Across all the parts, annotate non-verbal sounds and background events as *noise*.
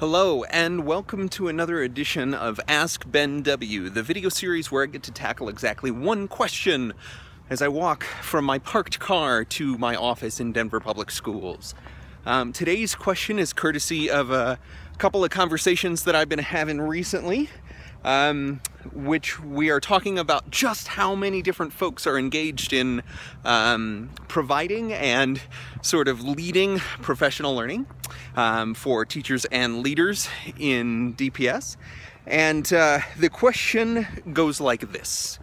Hello, and welcome to another edition of Ask Ben W., the video series where I get to tackle exactly one question as I walk from my parked car to my office in Denver Public Schools. Um, today's question is courtesy of a couple of conversations that I've been having recently um, which we are talking about just how many different folks are engaged in um, providing and sort of leading professional learning um, for teachers and leaders in DPS. And uh, the question goes like this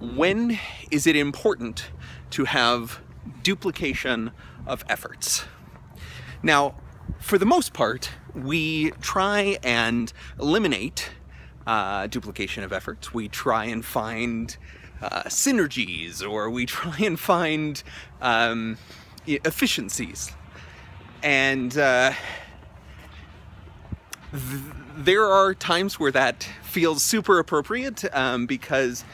When is it important to have duplication of efforts? Now, for the most part, we try and eliminate uh, duplication of efforts. We try and find uh, synergies or we *laughs* try and find um, efficiencies. And uh, th- there are times where that feels super appropriate um, because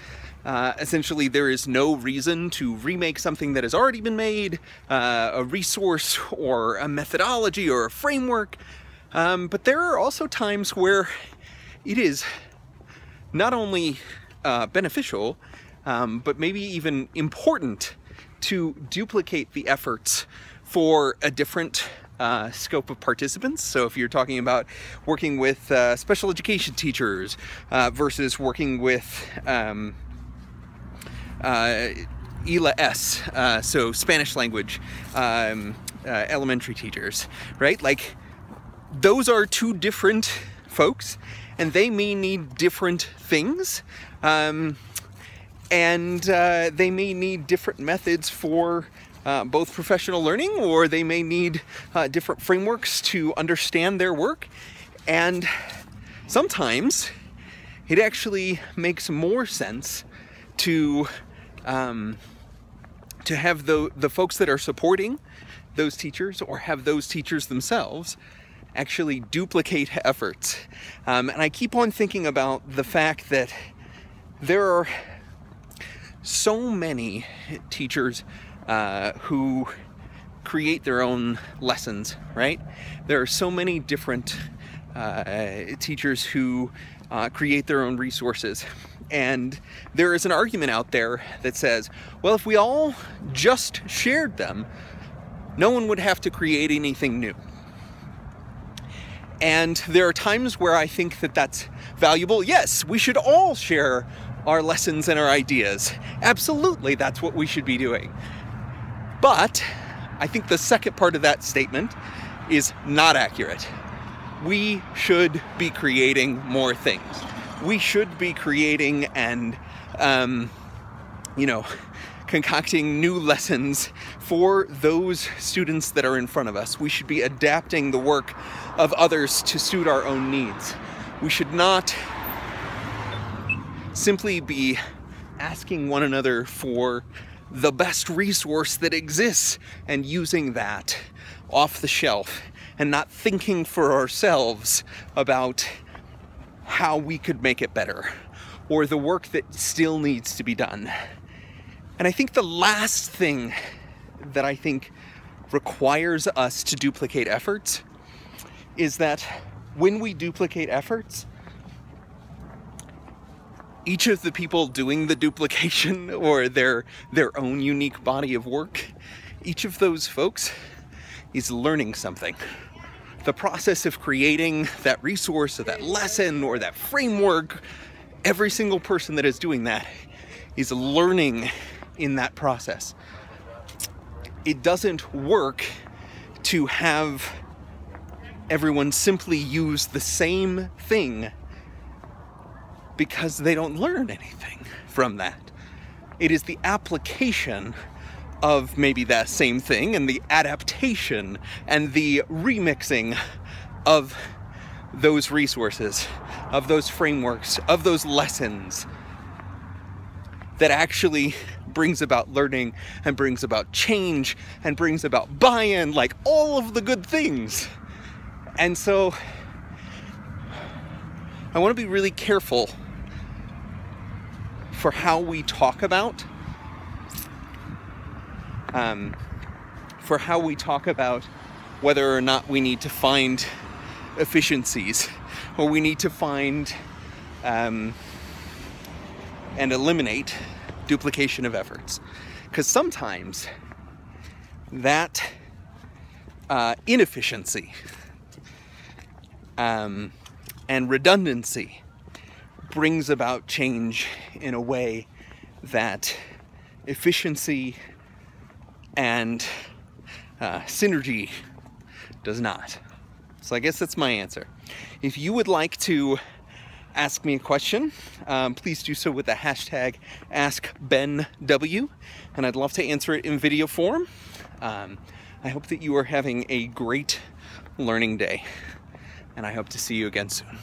uh, essentially, there is no reason to remake something that has already been made, uh, a resource or a methodology or a framework. Um, but there are also times where it is not only uh, beneficial, um, but maybe even important to duplicate the efforts for a different uh, scope of participants. So if you're talking about working with uh, special education teachers uh, versus working with um, uh, ELA S, uh, so Spanish language um, elementary teachers, right? Like those are two different folks, and they may need different things. Um, and uh, they may need different methods for uh, both professional learning, or they may need uh, different frameworks to understand their work. And sometimes it actually makes more sense to um, to have the the folks that are supporting those teachers or have those teachers themselves actually duplicate efforts. Um, and I keep on thinking about the fact that there are so many teachers uh, who create their own lessons, right? There are so many different uh, teachers who uh, create their own resources. And there is an argument out there that says, well, if we all just shared them, no one would have to create anything new. And there are times where I think that that's valuable. Yes, we should all share our lessons and our ideas. Absolutely, that's what we should be doing. But I think the second part of that statement is not accurate. We should be creating more things we should be creating and, um, you know, concocting new lessons for those students that are in front of us. We should be adapting the work of others to suit our own needs. We should not simply be asking one another for the best resource that exists and using that off the shelf and not thinking for ourselves about how we could make it better or the work that still needs to be done. And I think the last thing that I think requires us to duplicate efforts is that when we duplicate efforts, each of the people doing the duplication *laughs* or their their own unique body of work, each of those folks is learning something. The process of creating that resource or that lesson or that framework, every single person that is doing that is learning in that process. It doesn't work to have everyone simply use the same thing because they don't learn anything from that. It is the application of maybe that same thing and the adaptation and the remixing of those resources, of those frameworks, of those lessons that actually brings about learning and brings about change and brings about buy in, like all of the good things. And so I want to be really careful for how we talk about um, for how we talk about whether or not we need to find efficiencies, or we need to find um, and eliminate duplication of efforts. Because sometimes that uh, inefficiency um, and redundancy brings about change in a way that efficiency and uh, synergy does not. So I guess that's my answer. If you would like to ask me a question, um, please do so with the hashtag AskBenW, and I'd love to answer it in video form. Um, I hope that you are having a great learning day, and I hope to see you again soon.